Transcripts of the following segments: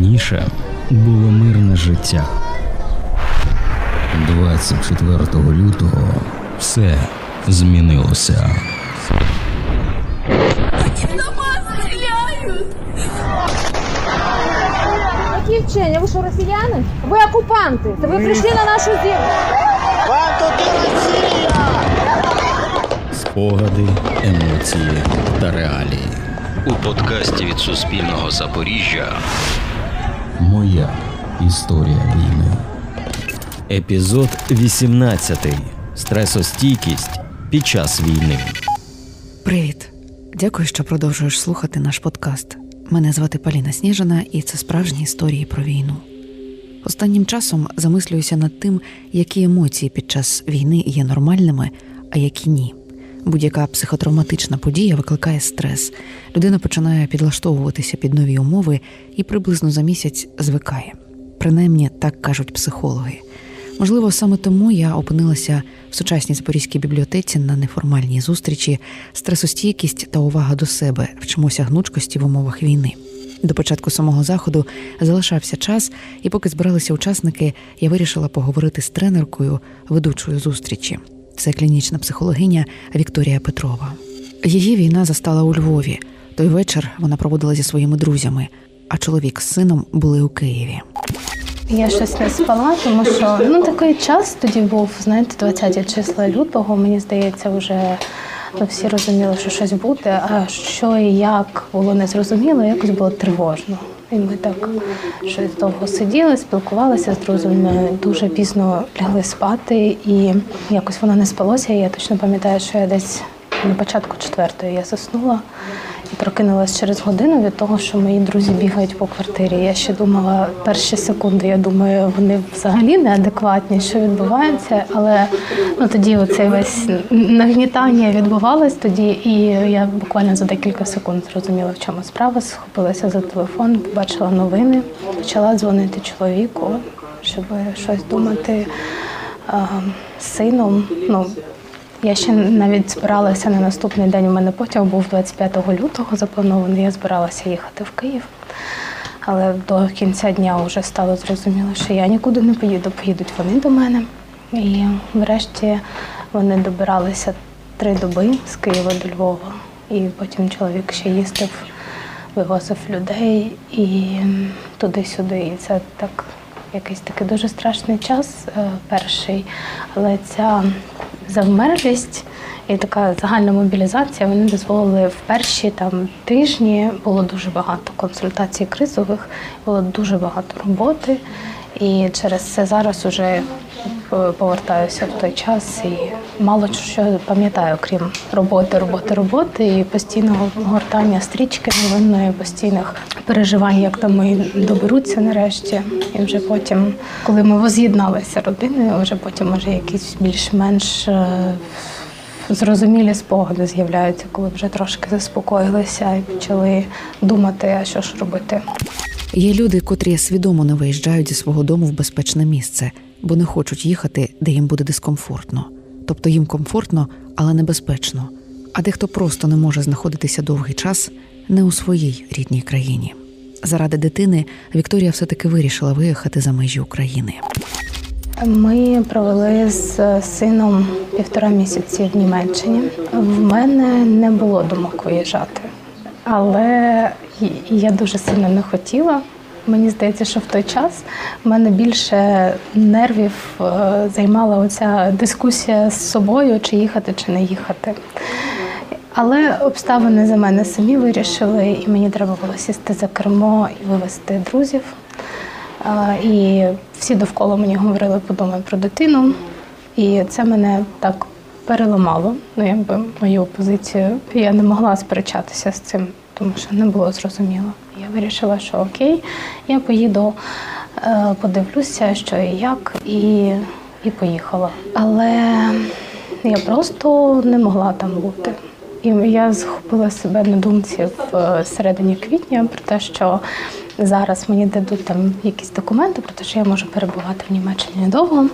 Раніше було мирне життя. 24 лютого все змінилося. Які вчення? Ви що, росіяни? Ви окупанти. Це ви прийшли на нашу землю. Вам тут Росія! Спогади, емоції та реалії. У подкасті від Суспільного Запоріжжя. Моя історія війни. Епізод 18. Стресостійкість під час війни. Привіт! Дякую, що продовжуєш слухати наш подкаст. Мене звати Поліна Сніжина, і це справжні історії про війну. Останнім часом замислююся над тим, які емоції під час війни є нормальними, а які ні. Будь-яка психотравматична подія викликає стрес. Людина починає підлаштовуватися під нові умови і приблизно за місяць звикає. Принаймні так кажуть психологи. Можливо, саме тому я опинилася в сучасній запорізькій бібліотеці на неформальній зустрічі стресостійкість та увага до себе вчимося гнучкості в умовах війни. До початку самого заходу залишався час, і поки збиралися учасники, я вирішила поговорити з тренеркою, ведучою зустрічі. Це клінічна психологиня Вікторія Петрова. Її війна застала у Львові. Той вечір вона проводила зі своїми друзями, а чоловік з сином були у Києві. Я щось не спала, тому що ну такий час тоді був, знаєте, 20 числа лютого. Мені здається, вже всі розуміли, що щось буде. А що і як було незрозуміло, якось було тривожно. І ми так щось довго сиділи, спілкувалися з друзями, дуже пізно лягли спати, і якось воно не спалося. Я точно пам'ятаю, що я десь на початку четвертої я заснула і прокинулась через годину від того, що мої друзі бігають по квартирі. Я ще думала перші секунди, я думаю, вони взагалі неадекватні, що відбувається. Але ну тоді оцей весь нагнітання відбувалось тоді, і я буквально за декілька секунд зрозуміла, в чому справа. Схопилася за телефон, побачила новини, почала дзвонити чоловіку, щоб щось думати з сином. Ну, я ще навіть збиралася на наступний день. У мене потяг був 25 лютого запланований. Я збиралася їхати в Київ, але до кінця дня вже стало зрозуміло, що я нікуди не поїду. Поїдуть вони до мене. І врешті вони добиралися три доби з Києва до Львова. І потім чоловік ще їздив, вивозив людей і туди-сюди. І це так якийсь такий дуже страшний час е, перший, але ця завмерлість і така загальна мобілізація вони дозволили в перші там тижні було дуже багато консультацій кризових, було дуже багато роботи. І через це зараз уже повертаюся в той час і мало що пам'ятаю, крім роботи, роботи, роботи і постійного гортання стрічки новинної, постійних переживань, як там ми доберуться нарешті. І вже потім, коли ми воз'єдналися родиною, вже потім може якісь більш-менш зрозумілі спогади з'являються, коли вже трошки заспокоїлися і почали думати, а що ж робити. Є люди, котрі свідомо не виїжджають зі свого дому в безпечне місце, бо не хочуть їхати, де їм буде дискомфортно. Тобто їм комфортно, але небезпечно. А дехто просто не може знаходитися довгий час не у своїй рідній країні. Заради дитини Вікторія все-таки вирішила виїхати за межі України. Ми провели з сином півтора місяці в Німеччині. В мене не було думок виїжджати, але я дуже сильно не хотіла. Мені здається, що в той час в мене більше нервів е, займала оця дискусія з собою, чи їхати, чи не їхати. Але обставини за мене самі вирішили, і мені треба було сісти за кермо і вивезти друзів. І всі довкола мені говорили, подумай про дитину. І це мене так переламало. Ну, якби мою позицію. Я не могла сперечатися з цим, тому що не було зрозуміло. Я вирішила, що окей, я поїду, е, подивлюся, що і як, і, і поїхала. Але я просто не могла там бути. І я захопила себе на думці в е, середині квітня про те, що зараз мені дадуть там якісь документи, про те, що я можу перебувати в Німеччині довго.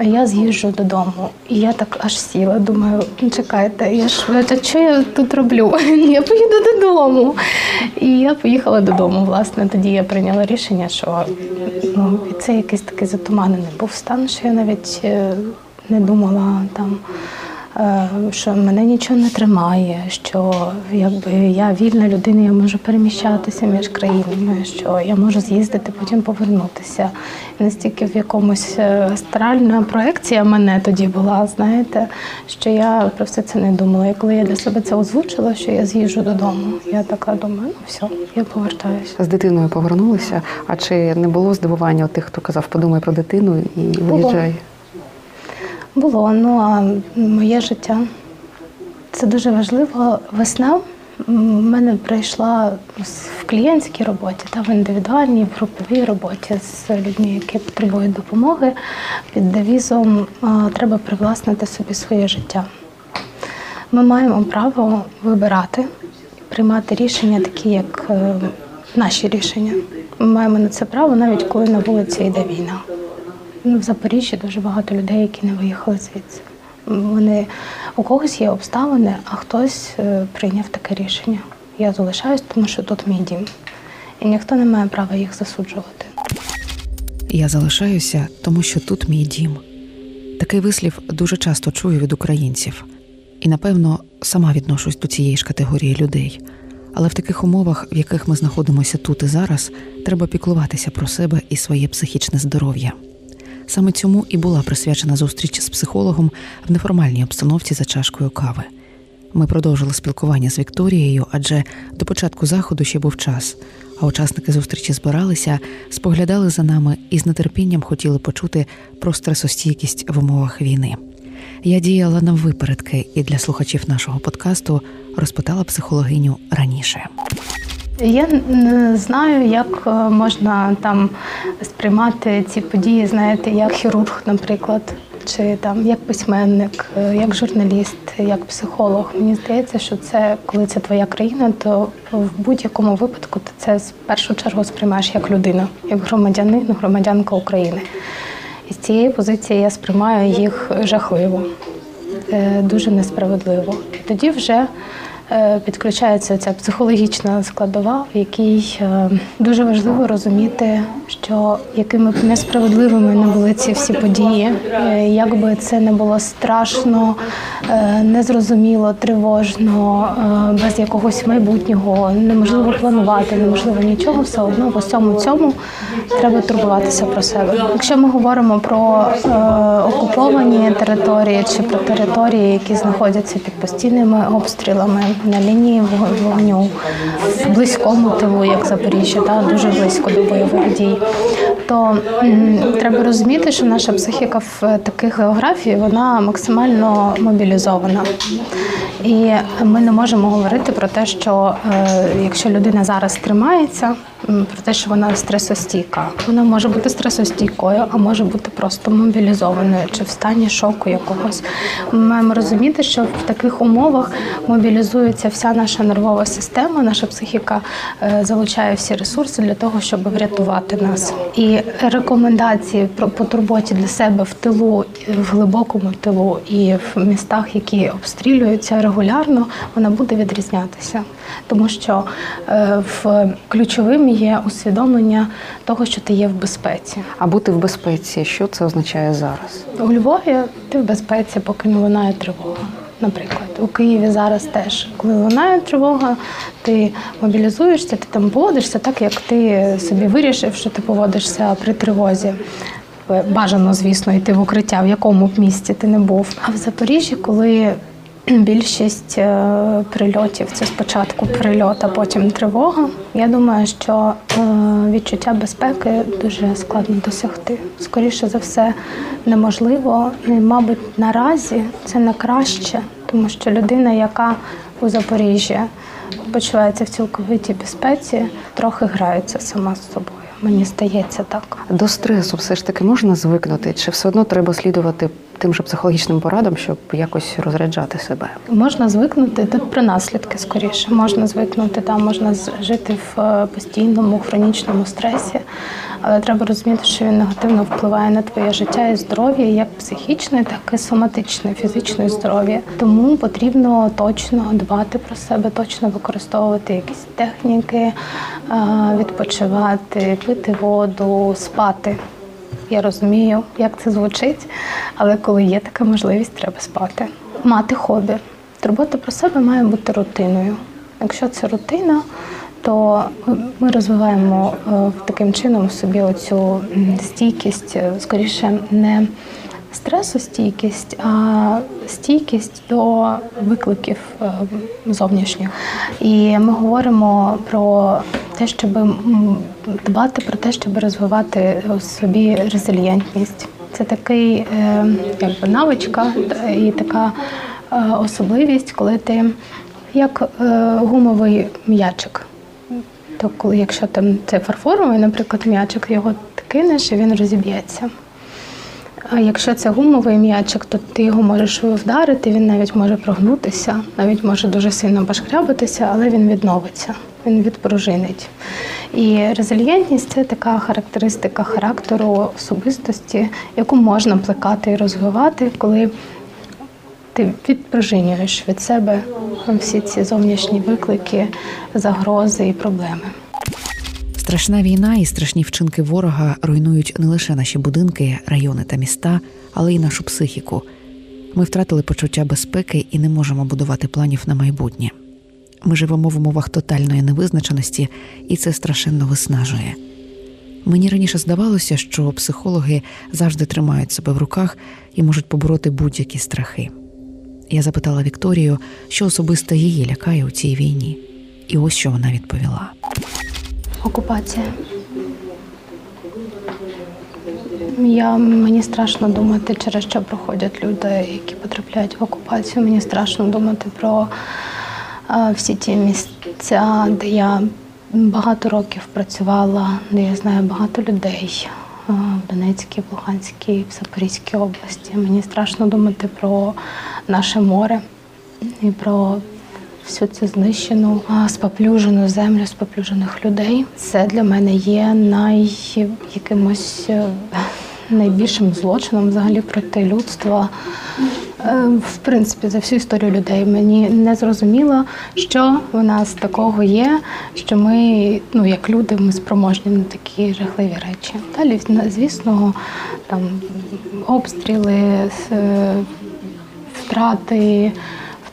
А я з'їжджу додому. І я так аж сіла, думаю, «Ну, чекайте, я ж що я тут роблю? Я поїду додому. І я поїхала додому. Власне, тоді я прийняла рішення, що ну, це якийсь такий затуманений був стан, що я навіть е, не думала там. Е, Що мене нічого не тримає, що якби я вільна людина, я можу переміщатися між країнами, що я можу з'їздити, потім повернутися. І настільки в якомусь е, астральна проекція мене тоді була, знаєте, що я про все це не думала. І коли я для себе це озвучила, що я з'їжджу додому, я така думаю, ну все, я повертаюся. З дитиною повернулися. А чи не було здивування тих, хто казав, подумай про дитину і виїжджай? Було, ну а моє життя це дуже важливо. Весна в мене прийшла в клієнтській роботі та в індивідуальній, в груповій роботі з людьми, які потребують допомоги під девізом треба привласнити собі своє життя. Ми маємо право вибирати, приймати рішення, такі як е, наші рішення. Ми маємо на це право, навіть коли на вулиці йде війна. Ну, в Запоріжжі дуже багато людей, які не виїхали звідси. Вони у когось є обставини, а хтось е, прийняв таке рішення. Я залишаюсь, тому що тут мій дім. І ніхто не має права їх засуджувати. Я залишаюся, тому що тут мій дім. Такий вислів дуже часто чую від українців, і напевно сама відношусь до цієї ж категорії людей. Але в таких умовах, в яких ми знаходимося тут і зараз, треба піклуватися про себе і своє психічне здоров'я. Саме цьому і була присвячена зустріч з психологом в неформальній обстановці за чашкою кави. Ми продовжили спілкування з Вікторією, адже до початку заходу ще був час, а учасники зустрічі збиралися, споглядали за нами і з нетерпінням хотіли почути про стресостійкість в умовах війни. Я діяла на випередки і для слухачів нашого подкасту розпитала психологиню раніше. Я не знаю, як е, можна там сприймати ці події, знаєте, як хірург, наприклад, чи там як письменник, е, як журналіст, як психолог. Мені здається, що це коли це твоя країна, то в будь-якому випадку ти це в першу чергу сприймаєш як людина, як громадянин, громадянка України. І з цієї позиції я сприймаю їх жахливо, е, дуже несправедливо. І тоді вже підключається ця психологічна складова, в якій е, дуже важливо розуміти, що якими б несправедливими не були ці всі події, е, як би це не було страшно, е, незрозуміло, тривожно, е, без якогось майбутнього, неможливо планувати, неможливо нічого, все одно в усьому цьому треба турбуватися про себе. Якщо ми говоримо про е, окуповані території чи про території, які знаходяться під постійними обстрілами на лінії вог- вогню, близькому тилу, як Запоріжжя, та дуже близько до бойових дій, то треба розуміти, що наша психіка в таких географії вона максимально мобілізована. І ми не можемо говорити про те, що е, якщо людина зараз тримається, про те, що вона стресостійка. Вона може бути стресостійкою, а може бути просто мобілізованою чи в стані шоку якогось. Ми маємо розуміти, що в таких умовах мобілізується вся наша нервова система, наша психіка е, залучає всі ресурси для того, щоб врятувати нас. І рекомендації по турботі для себе в тилу, в глибокому тилу і в містах, які обстрілюються регулярно, вона буде відрізнятися, тому що е, в ключовим є усвідомлення того, що ти є в безпеці. А бути в безпеці, що це означає зараз? У Львові ти в безпеці, поки не лунає тривога. Наприклад, у Києві зараз теж, коли лунає тривога, ти мобілізуєшся, ти там поводишся так, як ти собі вирішив, що ти поводишся при тривозі. Бажано, звісно, йти в укриття, в якому б місці ти не був. А в Запоріжжі, коли більшість е, прильотів це спочатку прильот, а потім тривога. Я думаю, що е, відчуття безпеки дуже складно досягти. Скоріше за все, неможливо. І, мабуть, наразі це не краще, тому що людина, яка у Запоріжжі почувається в цілковитій безпеці, трохи грається сама з собою. Мені здається так. До стресу все ж таки можна звикнути, чи все одно треба слідувати тим же психологічним порадам, щоб якось розряджати себе? Можна звикнути тут про наслідки скоріше. Можна звикнути там, можна жити в е, постійному хронічному стресі, але треба розуміти, що він негативно впливає на твоє життя і здоров'я, як психічне, так і соматичне, фізичне здоров'я. Тому потрібно точно дбати про себе, точно використовувати якісь техніки, е, відпочивати, пити воду, спати. Я розумію, як це звучить, але коли є така можливість, треба спати. Мати хобі. Турбота про себе має бути рутиною. Якщо це рутина, то ми розвиваємо е, таким чином собі оцю стійкість, е, скоріше, не стресостійкість, а стійкість до викликів е, зовнішніх. І ми говоримо про те, щоб дбати про те, щоб розвивати у собі резильєнтність. Це такий якби навичка і така особливість, коли ти як гумовий м'ячик. То коли, якщо там це фарфоровий, наприклад, м'ячик, його ти кинеш і він розіб'ється. А якщо це гумовий м'ячик, то ти його можеш вдарити, він навіть може прогнутися, навіть може дуже сильно башкрябатися, але він відновиться, він відпружинить. І резильєнтність це така характеристика характеру особистості, яку можна плекати і розвивати, коли ти відпружинюєш від себе всі ці зовнішні виклики, загрози і проблеми. Страшна війна і страшні вчинки ворога руйнують не лише наші будинки, райони та міста, але й нашу психіку. Ми втратили почуття безпеки і не можемо будувати планів на майбутнє. Ми живемо в умовах тотальної невизначеності, і це страшенно виснажує. Мені раніше здавалося, що психологи завжди тримають себе в руках і можуть побороти будь-які страхи. Я запитала Вікторію, що особисто її лякає у цій війні, і ось що вона відповіла: окупація. Я, Мені страшно думати, через що проходять люди, які потрапляють в окупацію. Мені страшно думати про а, всі ті місця, де я багато років працювала, де я знаю багато людей в Донецькій, в Луганській, в Запорізькій області. Мені страшно думати про наше море і про всю цю знищену, споплюжену землю, споплюжених людей. Це для мене є най якимось е, найбільшим злочином взагалі проти людства. Е, в принципі, за всю історію людей мені не зрозуміло, що в нас такого є, що ми, ну як люди, ми спроможні на такі жахливі речі. Далі, звісно, там обстріли, е, втрати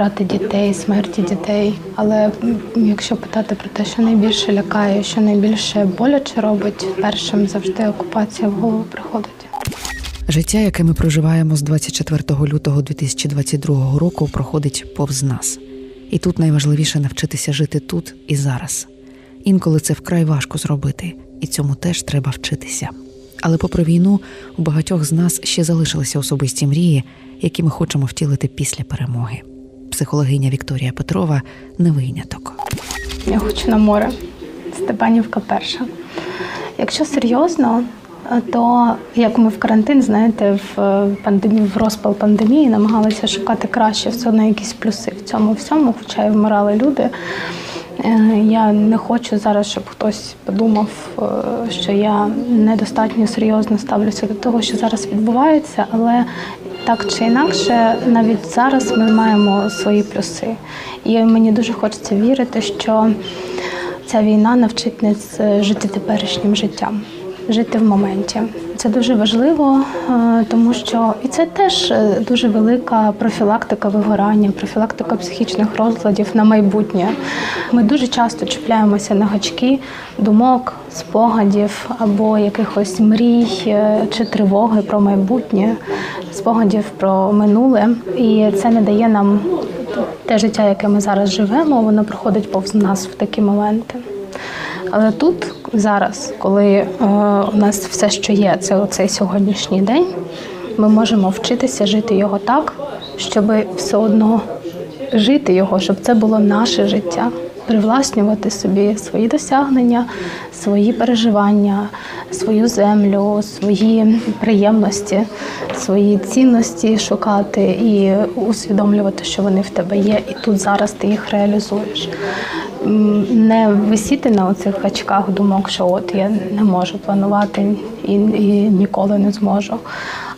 втрати дітей, смерті дітей. Але якщо питати про те, що найбільше лякає, що найбільше боляче робить, першим завжди окупація в голову приходить. Життя, яке ми проживаємо з 24 лютого 2022 року, проходить повз нас. І тут найважливіше навчитися жити тут і зараз. Інколи це вкрай важко зробити, і цьому теж треба вчитися. Але, попри війну, у багатьох з нас ще залишилися особисті мрії, які ми хочемо втілити після перемоги психологиня Вікторія Петрова не виняток. Я хочу на море. Степанівка перша. Якщо серйозно, то як ми в карантин, знаєте, в пандемії, в розпал пандемії намагалися шукати краще все одно якісь плюси в цьому всьому, хоча й вмирали люди. Е, я не хочу зараз, щоб хтось подумав, е, що я недостатньо серйозно ставлюся до того, що зараз відбувається, але так чи інакше, навіть зараз ми маємо свої плюси. І мені дуже хочеться вірити, що ця війна навчить нас жити теперішнім життям, жити в моменті. Це дуже важливо, е, тому що і це теж е, дуже велика профілактика вигорання, профілактика психічних розладів на майбутнє. Ми дуже часто чіпляємося на гачки думок, спогадів або якихось мрій е, чи тривоги про майбутнє, спогадів про минуле, і це не дає нам те життя, яке ми зараз живемо. Воно проходить повз нас в такі моменти. Але тут зараз, коли е, у нас все, що є, це оцей сьогоднішній день, ми можемо вчитися жити його так, щоб все одно жити його, щоб це було наше життя. Привласнювати собі свої досягнення, свої переживання, свою землю, свої приємності, свої цінності шукати і усвідомлювати, що вони в тебе є, і тут зараз ти їх реалізуєш. Не висіти на оцих гачках думок, що от я не можу планувати і, і ніколи не зможу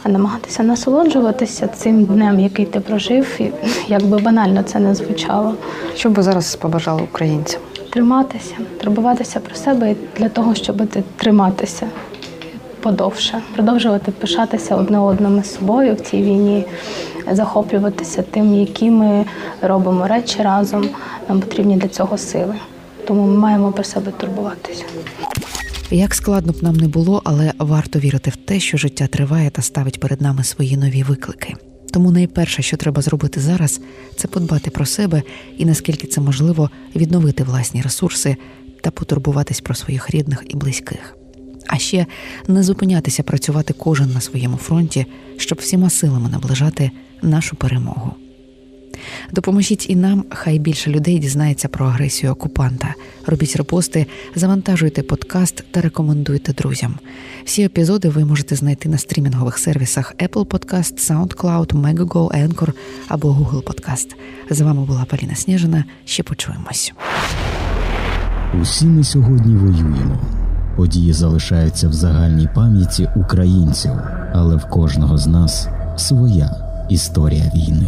а намагатися насолоджуватися цим днем, який ти прожив, і як би банально це не звучало. Що би зараз побажали українцям? Триматися, турбуватися про себе для того, щоб триматися подовше, продовжувати пишатися одне одним з собою в цій війні, захоплюватися тим, які ми робимо речі разом. Нам потрібні для цього сили. Тому ми маємо про себе турбуватися. Як складно б нам не було, але варто вірити в те, що життя триває та ставить перед нами свої нові виклики. Тому найперше, що треба зробити зараз, це подбати про себе і наскільки це можливо відновити власні ресурси та потурбуватись про своїх рідних і близьких. А ще не зупинятися працювати кожен на своєму фронті, щоб всіма силами наближати нашу перемогу. Допоможіть і нам, хай більше людей дізнається про агресію окупанта. Робіть репости, завантажуйте подкаст та рекомендуйте друзям. Всі епізоди ви можете знайти на стрімінгових сервісах Apple Podcast, SoundCloud, Megogo, Anchor або Google Podcast. З вами була Поліна Сніжина. Ще почуємось. Усі ми сьогодні воюємо. Події залишаються в загальній пам'яті українців, але в кожного з нас своя історія війни.